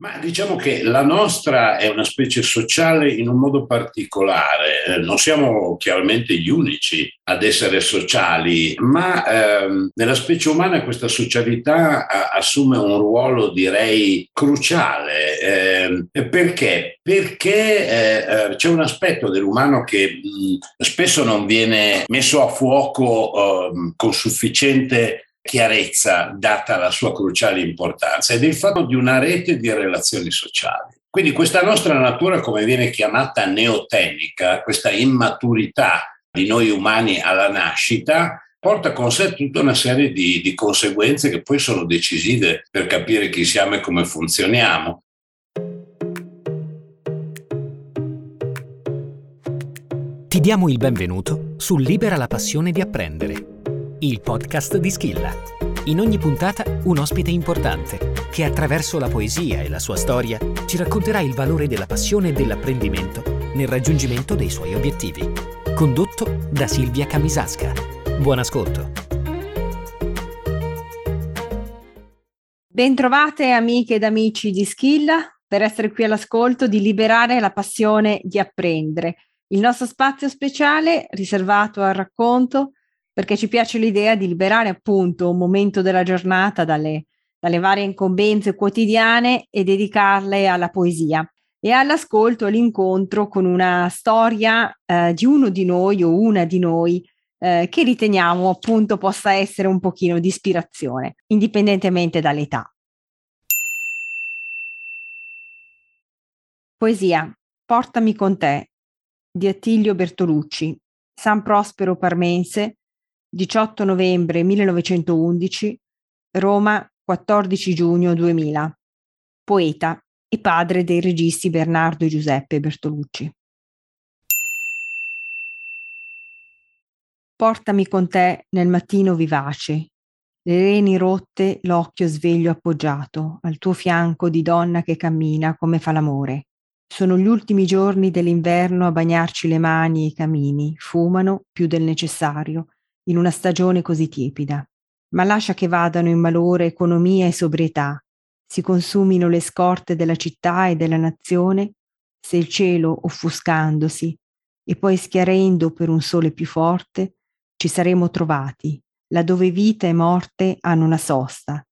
Ma diciamo che la nostra è una specie sociale in un modo particolare. Eh, non siamo chiaramente gli unici ad essere sociali, ma ehm, nella specie umana questa socialità a- assume un ruolo, direi, cruciale. Eh, perché? Perché eh, eh, c'è un aspetto dell'umano che mh, spesso non viene messo a fuoco ehm, con sufficiente chiarezza data la sua cruciale importanza ed è il fatto di una rete di relazioni sociali. Quindi questa nostra natura, come viene chiamata neotenica, questa immaturità di noi umani alla nascita, porta con sé tutta una serie di, di conseguenze che poi sono decisive per capire chi siamo e come funzioniamo. Ti diamo il benvenuto su Libera la passione di apprendere il podcast di Schilla. In ogni puntata un ospite importante che attraverso la poesia e la sua storia ci racconterà il valore della passione e dell'apprendimento nel raggiungimento dei suoi obiettivi. Condotto da Silvia Camisasca. Buon ascolto. Bentrovate amiche ed amici di Schilla per essere qui all'ascolto di Liberare la passione di apprendere, il nostro spazio speciale riservato al racconto perché ci piace l'idea di liberare appunto un momento della giornata dalle, dalle varie incombenze quotidiane e dedicarle alla poesia e all'ascolto e all'incontro con una storia eh, di uno di noi o una di noi eh, che riteniamo appunto possa essere un pochino di ispirazione, indipendentemente dall'età. Poesia Portami con te di Attilio Bertolucci, San Prospero Parmense, 18 novembre 1911, Roma 14 giugno 2000. Poeta e padre dei registi Bernardo e Giuseppe Bertolucci. Portami con te nel mattino vivace, le reni rotte, l'occhio sveglio appoggiato, al tuo fianco di donna che cammina come fa l'amore. Sono gli ultimi giorni dell'inverno a bagnarci le mani e i camini, fumano più del necessario, in una stagione così tiepida, ma lascia che vadano in malore economia e sobrietà, si consumino le scorte della città e della nazione, se il cielo offuscandosi e poi schiarendo per un sole più forte, ci saremo trovati, laddove vita e morte hanno una sosta.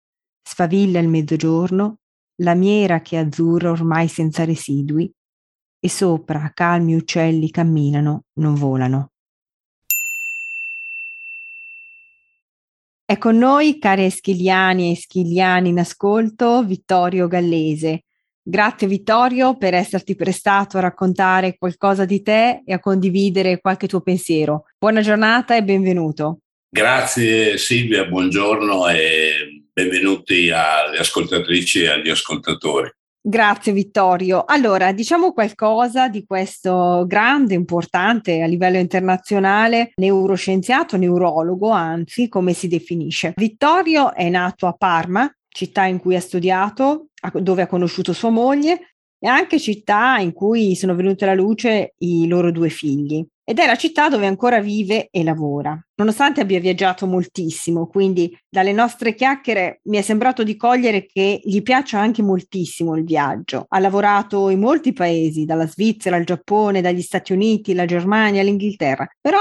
Sfavilla il mezzogiorno, la miera che è azzurra ormai senza residui, e sopra calmi uccelli camminano, non volano. È con noi, cari eschiliani e schigliani in ascolto, Vittorio Gallese. Grazie Vittorio per esserti prestato a raccontare qualcosa di te e a condividere qualche tuo pensiero. Buona giornata e benvenuto. Grazie Silvia, buongiorno e benvenuti alle ascoltatrici e agli ascoltatori. Grazie Vittorio. Allora, diciamo qualcosa di questo grande, importante a livello internazionale neuroscienziato, neurologo, anzi, come si definisce. Vittorio è nato a Parma, città in cui ha studiato, dove ha conosciuto sua moglie e anche città in cui sono venute alla luce i loro due figli ed è la città dove ancora vive e lavora, nonostante abbia viaggiato moltissimo, quindi dalle nostre chiacchiere mi è sembrato di cogliere che gli piaccia anche moltissimo il viaggio. Ha lavorato in molti paesi, dalla Svizzera al Giappone, dagli Stati Uniti, la Germania, l'Inghilterra, però,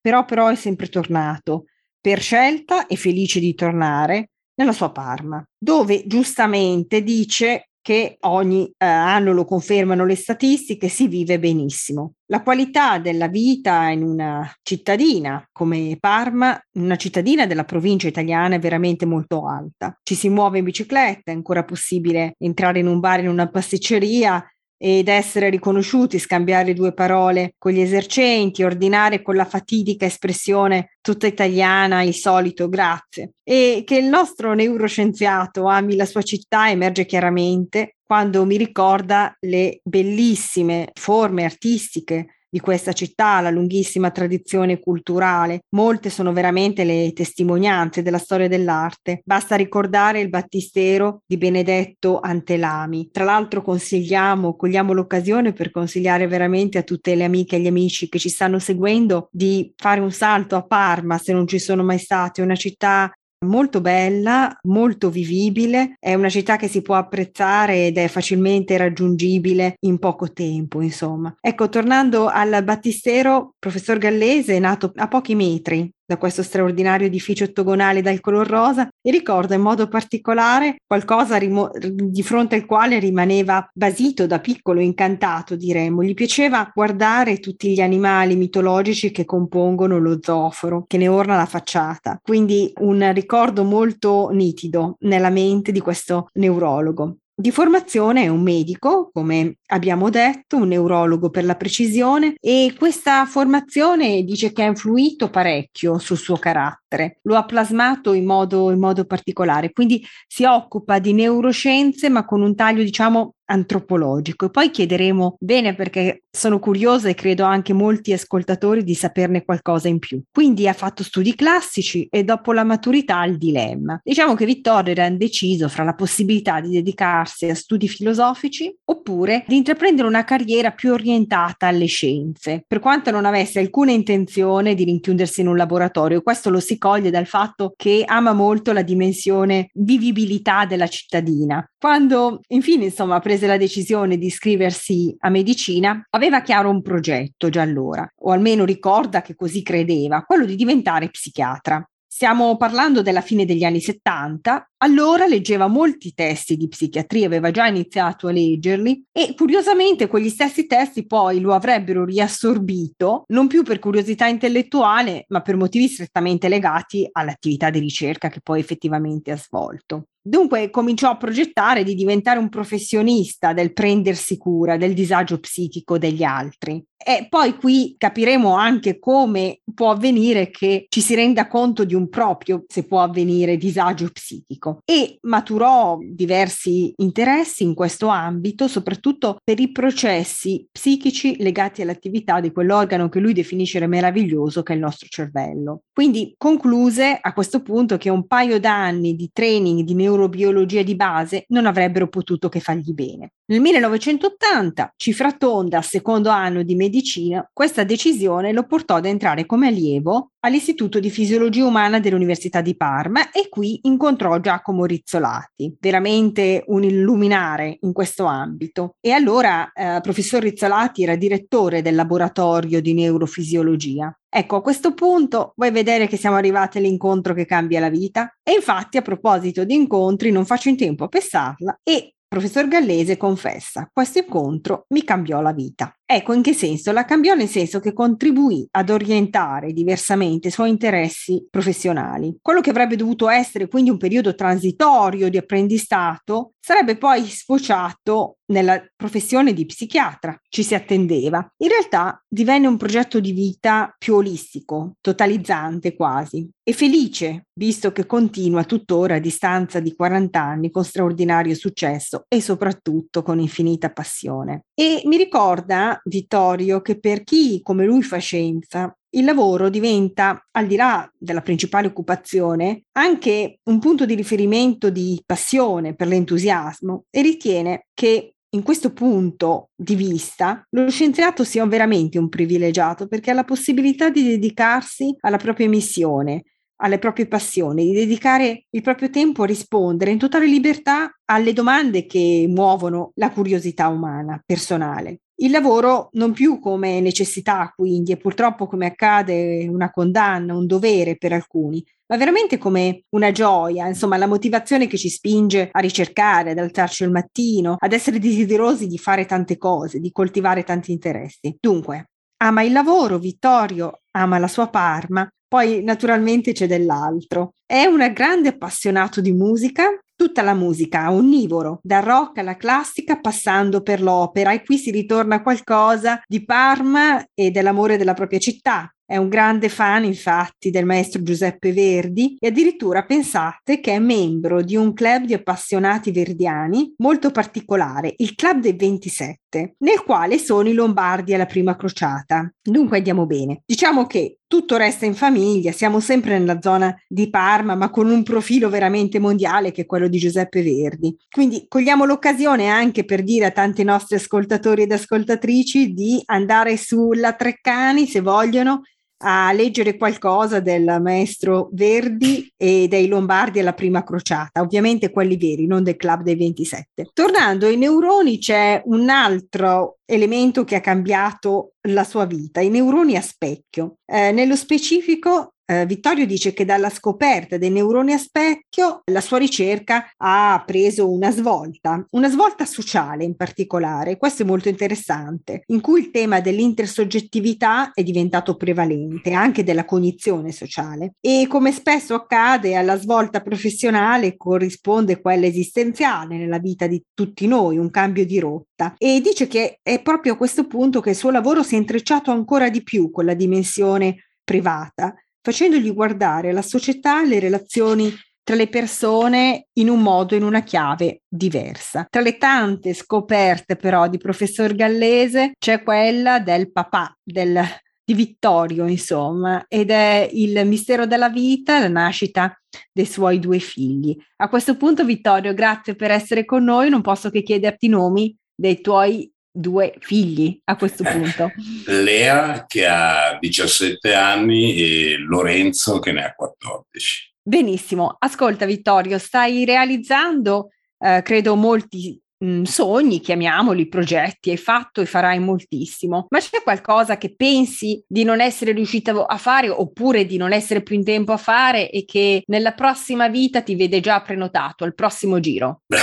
però, però è sempre tornato per scelta e felice di tornare nella sua Parma, dove giustamente dice che ogni eh, anno lo confermano le statistiche, si vive benissimo. La qualità della vita in una cittadina come Parma, una cittadina della provincia italiana, è veramente molto alta. Ci si muove in bicicletta, è ancora possibile entrare in un bar, in una pasticceria ed essere riconosciuti, scambiare due parole con gli esercenti, ordinare con la fatidica espressione tutta italiana il solito grazie. E che il nostro neuroscienziato ami la sua città emerge chiaramente quando mi ricorda le bellissime forme artistiche di questa città, la lunghissima tradizione culturale. Molte sono veramente le testimonianze della storia dell'arte. Basta ricordare il battistero di Benedetto Antelami. Tra l'altro consigliamo, cogliamo l'occasione per consigliare veramente a tutte le amiche e gli amici che ci stanno seguendo di fare un salto a Parma se non ci sono mai stati, una città molto bella, molto vivibile, è una città che si può apprezzare ed è facilmente raggiungibile in poco tempo, insomma. Ecco, tornando al battistero, professor Gallese è nato a pochi metri da questo straordinario edificio ottagonale dal color rosa e ricorda in modo particolare qualcosa rimo- di fronte al quale rimaneva basito da piccolo, incantato diremmo. Gli piaceva guardare tutti gli animali mitologici che compongono lo zoforo, che ne orna la facciata. Quindi un ricordo molto nitido nella mente di questo neurologo. Di formazione è un medico, come abbiamo detto, un neurologo per la precisione e questa formazione dice che ha influito parecchio sul suo carattere, lo ha plasmato in modo, in modo particolare, quindi si occupa di neuroscienze ma con un taglio diciamo antropologico e poi chiederemo bene perché sono curiosa e credo anche molti ascoltatori di saperne qualcosa in più. Quindi ha fatto studi classici e dopo la maturità il dilemma. Diciamo che Vittorio era indeciso fra la possibilità di dedicarsi a studi filosofici oppure di intraprendere una carriera più orientata alle scienze, per quanto non avesse alcuna intenzione di rinchiudersi in un laboratorio. Questo lo si coglie dal fatto che ama molto la dimensione vivibilità della cittadina. Quando infine, insomma, prese la decisione di iscriversi a medicina, aveva chiaro un progetto già allora, o almeno ricorda che così credeva, quello di diventare psichiatra. Stiamo parlando della fine degli anni 70, allora leggeva molti testi di psichiatria, aveva già iniziato a leggerli e curiosamente quegli stessi testi poi lo avrebbero riassorbito, non più per curiosità intellettuale, ma per motivi strettamente legati all'attività di ricerca che poi effettivamente ha svolto. Dunque cominciò a progettare di diventare un professionista del prendersi cura del disagio psichico degli altri. E poi qui capiremo anche come può avvenire che ci si renda conto di un proprio, se può avvenire, disagio psichico. E maturò diversi interessi in questo ambito, soprattutto per i processi psichici legati all'attività di quell'organo che lui definisce meraviglioso, che è il nostro cervello. Quindi concluse a questo punto che un paio d'anni di training di neuro neurobiologia di base non avrebbero potuto che fargli bene. Nel 1980, cifra tonda, secondo anno di medicina, questa decisione lo portò ad entrare come allievo all'Istituto di Fisiologia Umana dell'Università di Parma e qui incontrò Giacomo Rizzolati, veramente un illuminare in questo ambito. E allora eh, professor Rizzolati era direttore del laboratorio di neurofisiologia. Ecco, a questo punto vuoi vedere che siamo arrivati all'incontro che cambia la vita? E infatti, a proposito di incontri, non faccio in tempo a pensarla e professor Gallese confessa, questo incontro mi cambiò la vita. Ecco in che senso? La cambiò nel senso che contribuì ad orientare diversamente i suoi interessi professionali. Quello che avrebbe dovuto essere quindi un periodo transitorio di apprendistato sarebbe poi sfociato nella professione di psichiatra, ci si attendeva. In realtà divenne un progetto di vita più olistico, totalizzante quasi, e felice, visto che continua tuttora a distanza di 40 anni con straordinario successo e soprattutto con infinita passione. E mi ricorda Vittorio che per chi come lui fa scienza, il lavoro diventa, al di là della principale occupazione, anche un punto di riferimento di passione per l'entusiasmo e ritiene che in questo punto di vista lo scienziato sia veramente un privilegiato perché ha la possibilità di dedicarsi alla propria missione, alle proprie passioni, di dedicare il proprio tempo a rispondere in totale libertà alle domande che muovono la curiosità umana, personale. Il lavoro non più come necessità, quindi, e purtroppo come accade una condanna, un dovere per alcuni, ma veramente come una gioia, insomma, la motivazione che ci spinge a ricercare, ad alzarci al mattino, ad essere desiderosi di fare tante cose, di coltivare tanti interessi. Dunque, ama il lavoro, Vittorio ama la sua Parma, poi naturalmente c'è dell'altro. È un grande appassionato di musica, tutta la musica, onnivoro, dal rock alla classica passando per l'opera e qui si ritorna a qualcosa di Parma e dell'amore della propria città. È un grande fan, infatti, del maestro Giuseppe Verdi e addirittura pensate che è membro di un club di appassionati verdiani molto particolare, il Club dei 27, nel quale sono i Lombardi alla prima crociata. Dunque andiamo bene. Diciamo che tutto resta in famiglia, siamo sempre nella zona di Parma, ma con un profilo veramente mondiale che è quello di Giuseppe Verdi. Quindi cogliamo l'occasione anche per dire a tanti nostri ascoltatori ed ascoltatrici di andare sulla Treccani se vogliono a leggere qualcosa del maestro Verdi e dei Lombardi alla prima crociata, ovviamente quelli veri, non del club dei 27. Tornando ai neuroni c'è un altro elemento che ha cambiato la sua vita, i neuroni a specchio. Eh, nello specifico eh, Vittorio dice che dalla scoperta dei neuroni a specchio la sua ricerca ha preso una svolta, una svolta sociale in particolare, questo è molto interessante, in cui il tema dell'intersoggettività è diventato prevalente, anche della cognizione sociale. E come spesso accade alla svolta professionale corrisponde quella esistenziale nella vita di tutti noi, un cambio di rotta. E dice che è proprio a questo punto che il suo lavoro si è intrecciato ancora di più con la dimensione privata facendogli guardare la società le relazioni tra le persone in un modo, in una chiave diversa. Tra le tante scoperte però di professor Gallese c'è quella del papà, del, di Vittorio, insomma, ed è il mistero della vita, la nascita dei suoi due figli. A questo punto, Vittorio, grazie per essere con noi. Non posso che chiederti i nomi dei tuoi due figli a questo punto. Lea che ha 17 anni e Lorenzo che ne ha 14. Benissimo, ascolta Vittorio, stai realizzando, eh, credo, molti mm, sogni, chiamiamoli progetti, hai fatto e farai moltissimo, ma c'è qualcosa che pensi di non essere riuscito a fare oppure di non essere più in tempo a fare e che nella prossima vita ti vede già prenotato al prossimo giro?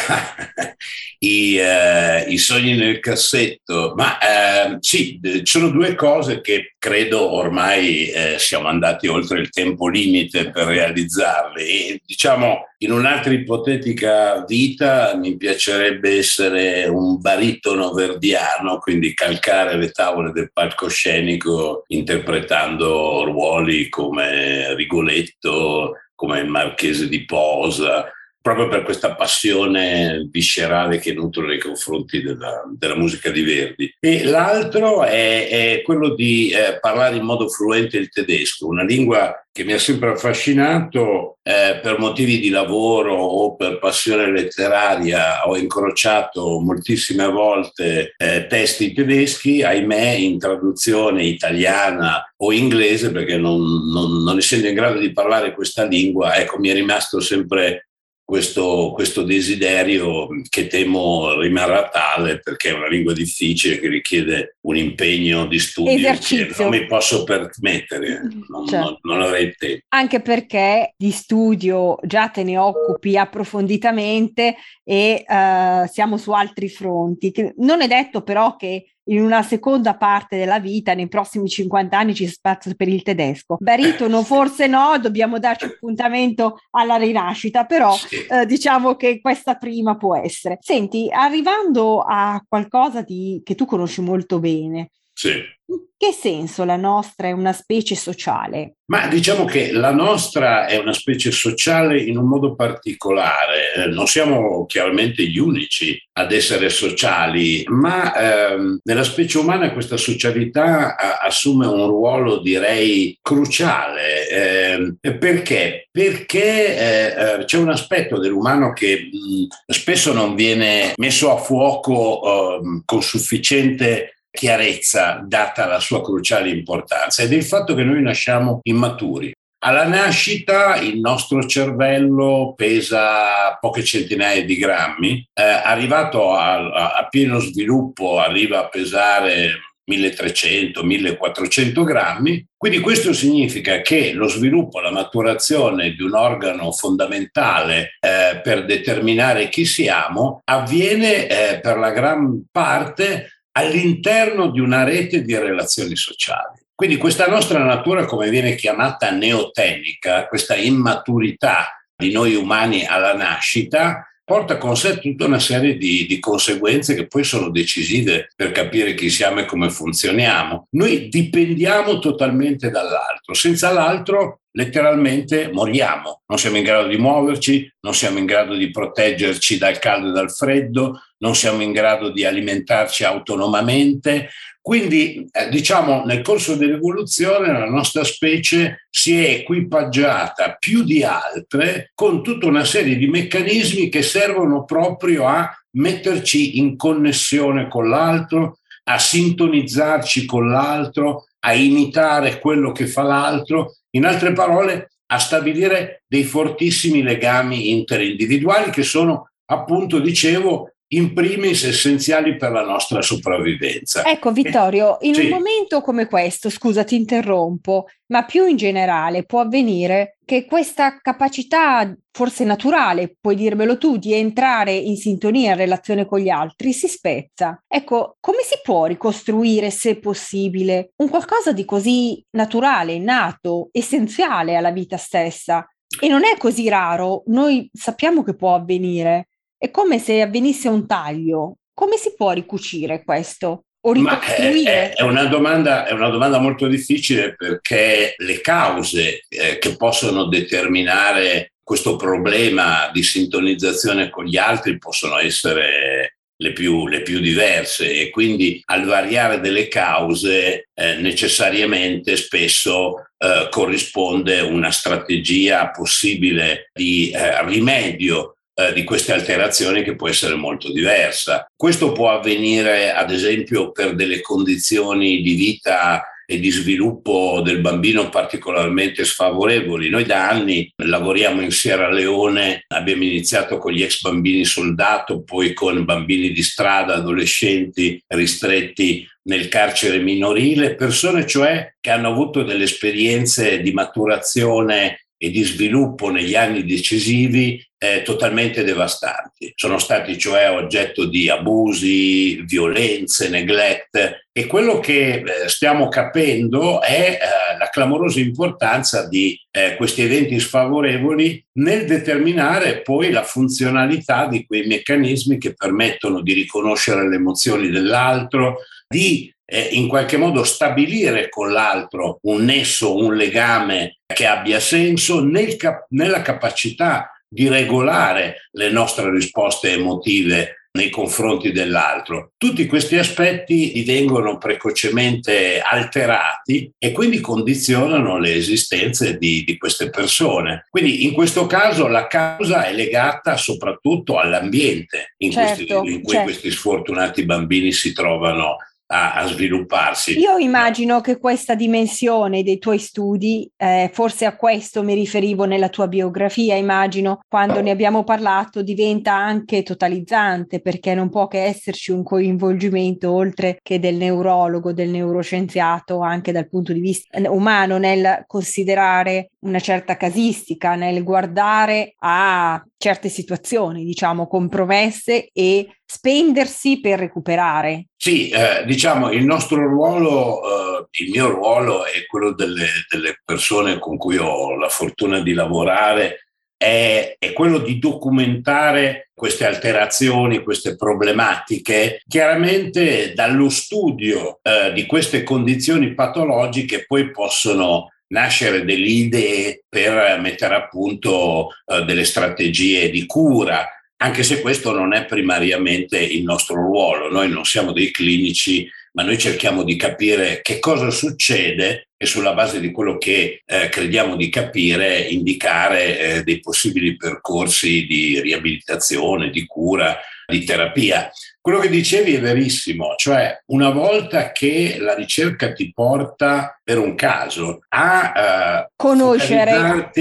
I, eh, I, sogni nel cassetto, ma eh, sì, ci sono due cose che credo ormai eh, siamo andati oltre il tempo limite per realizzarle e diciamo in un'altra ipotetica vita mi piacerebbe essere un baritono verdiano, quindi calcare le tavole del palcoscenico interpretando ruoli come Rigoletto, come il Marchese di Posa, proprio per questa passione viscerale che nutro nei confronti della, della musica di Verdi. E l'altro è, è quello di eh, parlare in modo fluente il tedesco, una lingua che mi ha sempre affascinato eh, per motivi di lavoro o per passione letteraria. Ho incrociato moltissime volte eh, testi tedeschi, ahimè in traduzione italiana o inglese, perché non, non, non essendo in grado di parlare questa lingua, ecco, mi è rimasto sempre questo, questo, desiderio che temo rimarrà tale perché è una lingua difficile che richiede un impegno di studio che non mi posso permettere, non, certo. non, non avrei tempo. Anche perché di studio già te ne occupi approfonditamente e uh, siamo su altri fronti. Non è detto però che in una seconda parte della vita, nei prossimi 50 anni ci spazio per il tedesco. Baritono forse no, dobbiamo darci appuntamento alla rinascita, però sì. eh, diciamo che questa prima può essere. Senti, arrivando a qualcosa di, che tu conosci molto bene, sì. In che senso la nostra è una specie sociale? Ma diciamo che la nostra è una specie sociale in un modo particolare. Eh, non siamo chiaramente gli unici ad essere sociali, ma ehm, nella specie umana questa socialità a- assume un ruolo, direi, cruciale. Eh, perché? Perché eh, eh, c'è un aspetto dell'umano che mh, spesso non viene messo a fuoco ehm, con sufficiente chiarezza data la sua cruciale importanza ed è il fatto che noi nasciamo immaturi. Alla nascita il nostro cervello pesa poche centinaia di grammi, eh, arrivato a, a, pieno sviluppo arriva a pesare 1300-1400 grammi. Quindi questo significa che lo sviluppo, la maturazione di un organo fondamentale eh, per determinare chi siamo avviene eh, per la gran parte all'interno di una rete di relazioni sociali. Quindi questa nostra natura, come viene chiamata neotenica, questa immaturità di noi umani alla nascita, porta con sé tutta una serie di, di, conseguenze che poi sono decisive per capire chi siamo e come funzioniamo. Noi dipendiamo totalmente dall'altro, senza l'altro letteralmente moriamo, non siamo in grado di muoverci, non siamo in grado di proteggerci dal caldo e dal freddo, non siamo in grado di alimentarci autonomamente. Quindi, eh, diciamo, nel corso dell'evoluzione la nostra specie si è equipaggiata più di altre con tutta una serie di meccanismi che servono proprio a metterci in connessione con l'altro, a sintonizzarci con l'altro, a imitare quello che fa l'altro, in altre parole a stabilire dei fortissimi legami interindividuali che sono appunto, dicevo, in primis essenziali per la nostra sopravvivenza. Ecco Vittorio, in sì. un momento come questo, scusa ti interrompo, ma più in generale può avvenire che questa capacità, forse naturale, puoi dirmelo tu, di entrare in sintonia in relazione con gli altri si spezza. Ecco, come si può ricostruire, se possibile, un qualcosa di così naturale, nato, essenziale alla vita stessa? E non è così raro, noi sappiamo che può avvenire. È come se avvenisse un taglio. Come si può ricucire questo? O ricostruire? È, è, una domanda, è, una domanda, molto difficile perché le cause eh, che possono determinare questo problema di sintonizzazione con gli altri possono essere le più, le più diverse e quindi al variare delle cause eh, necessariamente spesso eh, corrisponde una strategia possibile di eh, rimedio eh, di queste alterazioni che può essere molto diversa. Questo può avvenire ad esempio per delle condizioni di vita e di sviluppo del bambino particolarmente sfavorevoli. Noi da anni lavoriamo in Sierra Leone, abbiamo iniziato con gli ex bambini soldato, poi con bambini di strada, adolescenti ristretti nel carcere minorile, persone cioè che hanno avuto delle esperienze di maturazione e di sviluppo negli anni decisivi eh, totalmente devastanti. Sono stati cioè oggetto di abusi, violenze, neglect e quello che eh, stiamo capendo è eh, la clamorosa importanza di eh, questi eventi sfavorevoli nel determinare poi la funzionalità di quei meccanismi che permettono di riconoscere le emozioni dell'altro, di eh, in qualche modo stabilire con l'altro un nesso, un legame che abbia senso nel cap- nella capacità di regolare le nostre risposte emotive nei confronti dell'altro. Tutti questi aspetti divengono precocemente alterati e quindi condizionano le esistenze di, di, queste persone. Quindi in questo caso la causa è legata soprattutto all'ambiente in, certo, questi, in cui certo. questi sfortunati bambini si trovano a, a, svilupparsi. Io immagino che questa dimensione dei tuoi studi, eh, forse a questo mi riferivo nella tua biografia, immagino, quando ne abbiamo parlato, diventa anche totalizzante perché non può che esserci un coinvolgimento oltre che del neurologo, del neuroscienziato, anche dal punto di vista umano nel considerare una certa casistica, nel guardare a certe situazioni, diciamo, compromesse e spendersi per recuperare. Sì, eh, diciamo, il nostro ruolo, eh, il mio ruolo è quello delle, delle, persone con cui ho la fortuna di lavorare, è, è quello di documentare queste alterazioni, queste problematiche, chiaramente dallo studio eh, di queste condizioni patologiche poi possono nascere delle idee per mettere a punto eh, delle strategie di cura, anche se questo non è primariamente il nostro ruolo. Noi non siamo dei clinici, ma noi cerchiamo di capire che cosa succede e sulla base di quello che eh, crediamo di capire indicare eh, dei possibili percorsi di riabilitazione, di cura, di terapia. Quello che dicevi è verissimo, cioè una volta che la ricerca ti porta per un caso a uh, conoscere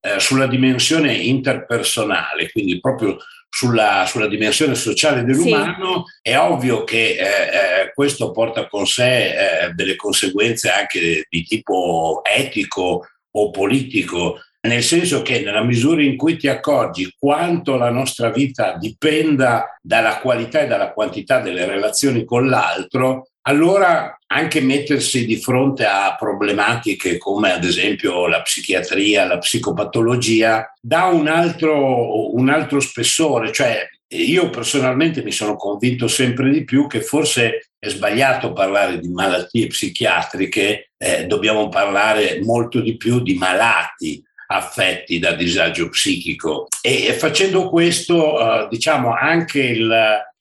uh, sulla dimensione interpersonale, quindi proprio sulla, sulla dimensione sociale dell'umano, sì. è ovvio che eh, eh, questo porta con sé eh, delle conseguenze anche di tipo etico o politico nel senso che nella misura in cui ti accorgi quanto la nostra vita dipenda dalla qualità e dalla quantità delle relazioni con l'altro, allora anche mettersi di fronte a problematiche come ad esempio la psichiatria, la psicopatologia, dà un altro, un altro spessore, cioè io personalmente mi sono convinto sempre di più che forse è sbagliato parlare di malattie psichiatriche, eh, dobbiamo parlare molto di più di malati affetti da disagio psichico. E facendo questo uh, diciamo anche il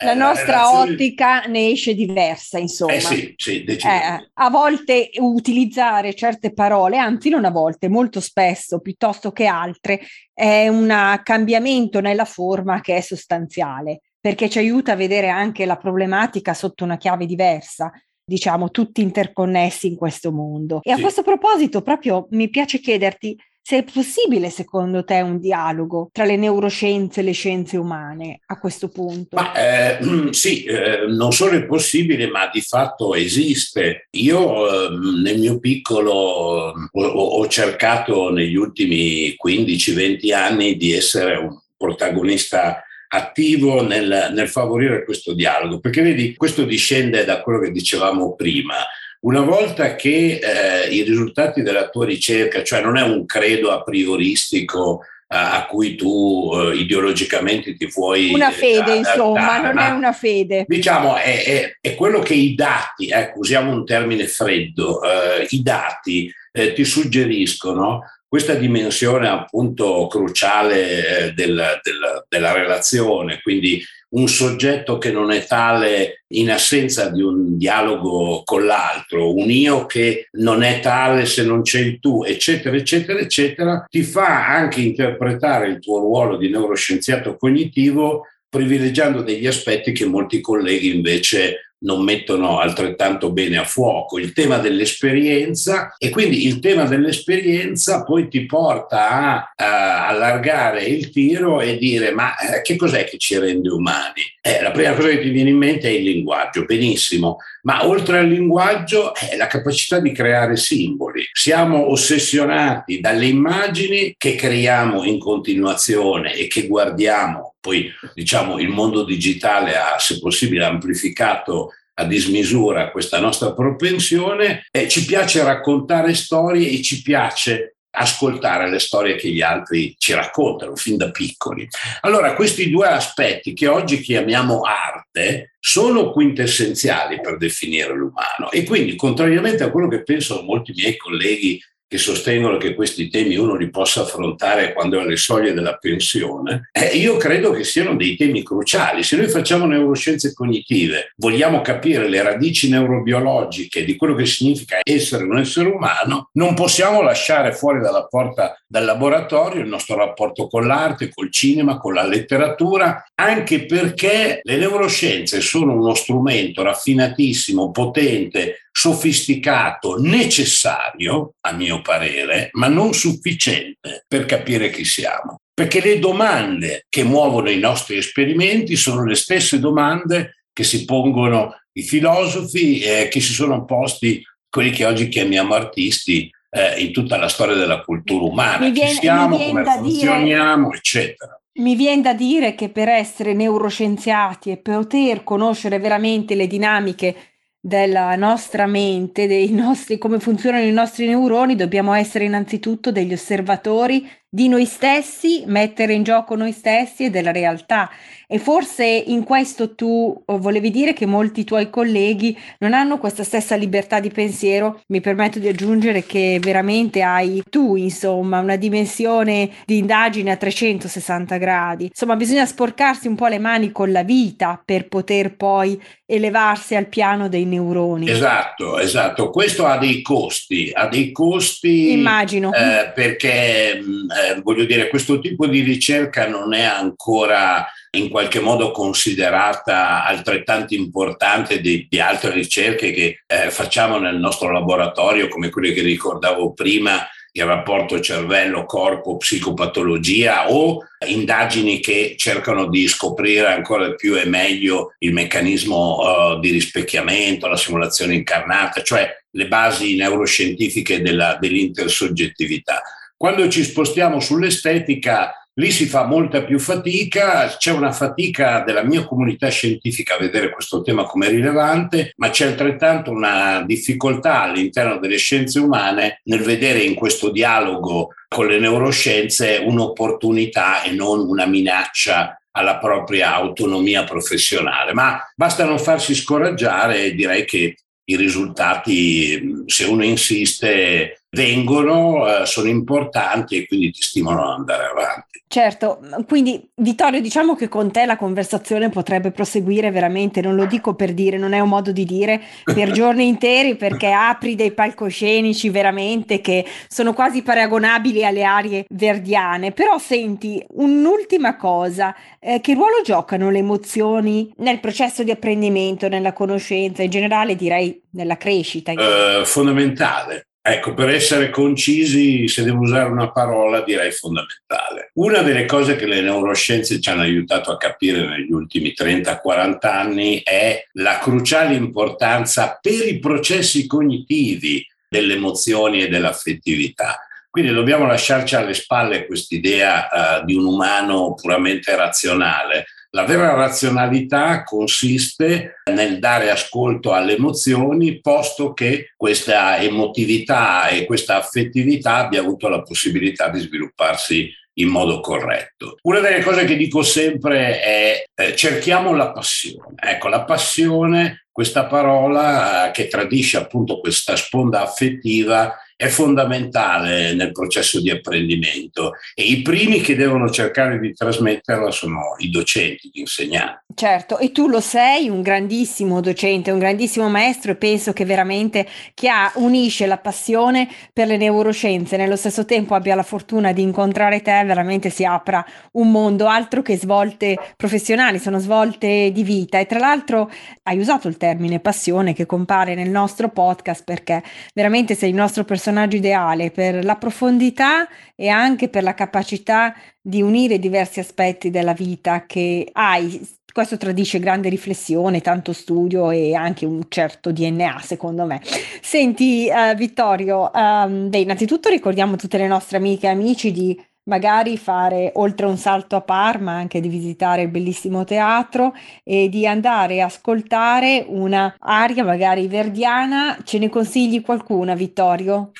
la nostra relazione... ottica ne esce diversa insomma. Eh sì, sì, eh, a volte utilizzare certe parole anzi non a volte molto spesso piuttosto che altre è un cambiamento nella forma che è sostanziale perché ci aiuta a vedere anche la problematica sotto una chiave diversa diciamo, tutti interconnessi in questo mondo. E a questo proposito, proprio mi piace chiederti se è possibile secondo te un dialogo tra le neuroscienze e le scienze umane a questo punto? Ma, eh, sì, eh, non solo è possibile, ma di fatto esiste. Io eh, nel mio piccolo ho, ho cercato negli ultimi 15-20 anni di essere un protagonista attivo nel, nel, favorire questo dialogo, perché vedi, questo discende da quello che dicevamo prima. Una volta che eh, i risultati della tua ricerca, cioè non è un credo a prioristico a cui tu uh, ideologicamente ti vuoi... Una fede, insomma, non è una fede. Diciamo, è, è, è, quello che i dati, ecco, usiamo un termine freddo, uh, i dati eh, ti suggeriscono questa dimensione appunto cruciale eh, del, del, della relazione, quindi un soggetto che non è tale in assenza di un dialogo con l'altro, un io che non è tale se non c'è il tu, eccetera, eccetera, eccetera, ti fa anche interpretare il tuo ruolo di neuroscienziato cognitivo privilegiando degli aspetti che molti colleghi invece non mettono altrettanto bene a fuoco, il tema dell'esperienza e quindi il tema dell'esperienza poi ti porta a, a allargare il tiro e dire ma eh, che cos'è che ci rende umani? Eh, la prima cosa che ti viene in mente è il linguaggio, benissimo, ma oltre al linguaggio è la capacità di creare simboli. Siamo ossessionati dalle immagini che creiamo in continuazione e che guardiamo. Poi diciamo il mondo digitale ha, se possibile, amplificato a dismisura questa nostra propensione. Eh, ci piace raccontare storie e ci piace ascoltare le storie che gli altri ci raccontano fin da piccoli. Allora, questi due aspetti che oggi chiamiamo arte sono quintessenziali per definire l'umano e quindi, contrariamente a quello che pensano molti miei colleghi che sostengono che questi temi uno li possa affrontare quando è alle soglie della pensione, eh, io credo che siano dei temi cruciali. Se noi facciamo neuroscienze cognitive, vogliamo capire le radici neurobiologiche di quello che significa essere un essere umano, non possiamo lasciare fuori dalla porta del laboratorio il nostro rapporto con l'arte, col cinema, con la letteratura, anche perché le neuroscienze sono uno strumento raffinatissimo, potente, sofisticato, necessario, a mio parere, ma non sufficiente per capire chi siamo. Perché le domande che muovono i nostri esperimenti sono le stesse domande che si pongono i filosofi eh, che si sono posti quelli che oggi chiamiamo artisti eh, in tutta la storia della cultura umana. Mi viene, Chi siamo, come funzioniamo, dire, eccetera. Mi viene da dire che per essere neuroscienziati e poter conoscere veramente le dinamiche della nostra mente, dei nostri, come funzionano i nostri neuroni, dobbiamo essere innanzitutto degli osservatori di noi stessi, mettere in gioco noi stessi e della realtà. E forse in questo tu eh, volevi dire che molti tuoi colleghi non hanno questa stessa libertà di pensiero. Mi permetto di aggiungere che veramente hai tu, insomma, una dimensione di indagine a 360 gradi. Insomma, bisogna sporcarsi un po' le mani con la vita per poter poi elevarsi al piano dei neuroni. Esatto, esatto. Questo ha dei costi, ha dei costi. Immagino. Eh, perché mm, eh, voglio dire, questo tipo di ricerca non è ancora in qualche modo considerata altrettanto importante di, di altre ricerche che eh, facciamo nel nostro laboratorio, come quelle che ricordavo prima, il rapporto cervello-corpo, psicopatologia o indagini che cercano di scoprire ancora più e meglio il meccanismo uh, di rispecchiamento, la simulazione incarnata, cioè le basi neuroscientifiche della, dell'intersoggettività. Quando ci spostiamo sull'estetica, lì si fa molta più fatica, c'è una fatica della mia comunità scientifica a vedere questo tema come rilevante, ma c'è altrettanto una difficoltà all'interno delle scienze umane nel vedere in questo dialogo con le neuroscienze un'opportunità e non una minaccia alla propria autonomia professionale. Ma basta non farsi scoraggiare e direi che i risultati, se uno insiste, vengono, eh, sono importanti e quindi ti stimolano ad andare avanti. Certo, quindi Vittorio, diciamo che con te la conversazione potrebbe proseguire veramente, non lo dico per dire, non è un modo di dire, per giorni interi perché apri dei palcoscenici veramente che sono quasi paragonabili alle aree verdiane. Però senti, un'ultima cosa, eh, che ruolo giocano le emozioni nel processo di apprendimento, nella conoscenza, in generale direi nella crescita? Uh, fondamentale. Ecco, per essere concisi, se devo usare una parola, direi fondamentale. Una delle cose che le neuroscienze ci hanno aiutato a capire negli ultimi 30-40 anni è la cruciale importanza per i processi cognitivi delle emozioni e dell'affettività. Quindi dobbiamo lasciarci alle spalle quest'idea uh, di un umano puramente razionale, la vera razionalità consiste nel dare ascolto alle emozioni, posto che questa emotività e questa affettività abbia avuto la possibilità di svilupparsi in modo corretto. Una delle cose che dico sempre è eh, cerchiamo la passione. Ecco, la passione, questa parola eh, che tradisce appunto questa sponda affettiva, è fondamentale nel processo di apprendimento e i primi che devono cercare di trasmetterla sono i docenti, gli insegnanti. Certo, e tu lo sei, un grandissimo docente, un grandissimo maestro e penso che veramente chi ha, unisce la passione per le neuroscienze, nello stesso tempo abbia la fortuna di incontrare te, veramente si apra un mondo altro che svolte professionali, sono svolte di vita e tra l'altro hai usato il termine passione che compare nel nostro podcast perché veramente sei il nostro personaggio personaggio ideale per la profondità e anche per la capacità di unire diversi aspetti della vita che hai. Questo tradisce grande riflessione, tanto studio e anche un certo DNA, secondo me. Senti, uh, Vittorio, um, beh, innanzitutto ricordiamo tutte le nostre amiche e amici di magari fare oltre un salto a Parma, anche di visitare il bellissimo teatro e di andare a ascoltare una aria magari verdiana. Ce ne consigli qualcuna, Vittorio?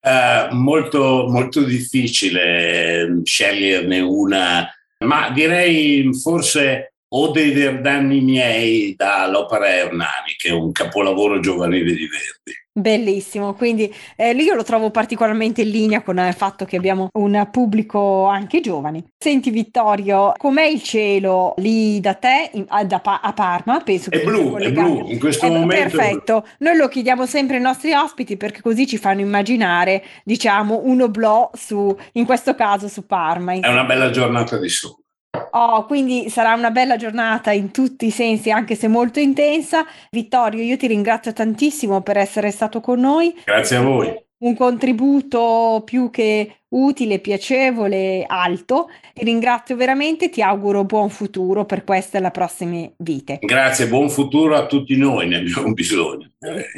uh, molto, molto difficile ehm, sceglierne una, ma direi forse o dei Verdanni miei dall'Opera Ernani, che è un capolavoro giovanile di Verdi. Bellissimo, quindi eh, io lo trovo particolarmente in linea con il fatto che abbiamo un pubblico anche giovane. Senti Vittorio, com'è il cielo lì da te in, a, da, a, Parma? Penso che è blu, è blu, in questo è, momento. Perfetto, noi lo chiediamo sempre ai nostri ospiti perché così ci fanno immaginare, diciamo, un oblò su, in questo caso su Parma. È una bella giornata di sole. Oh, quindi sarà una bella giornata in tutti i sensi, anche se molto intensa. Vittorio, io ti ringrazio tantissimo per essere stato con noi. Grazie a voi un contributo più che utile, piacevole, alto. Ti ringrazio veramente, ti auguro buon futuro per queste e le prossime vite. Grazie, buon futuro a tutti noi, ne abbiamo bisogno.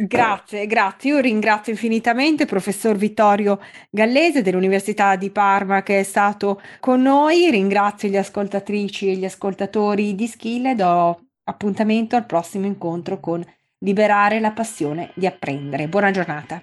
Grazie, grazie. Io ringrazio infinitamente il professor Vittorio Gallese dell'Università di Parma che è stato con noi. Ringrazio gli ascoltatrici e gli ascoltatori di Skill e do appuntamento al prossimo incontro con Liberare la passione di apprendere. Buona giornata.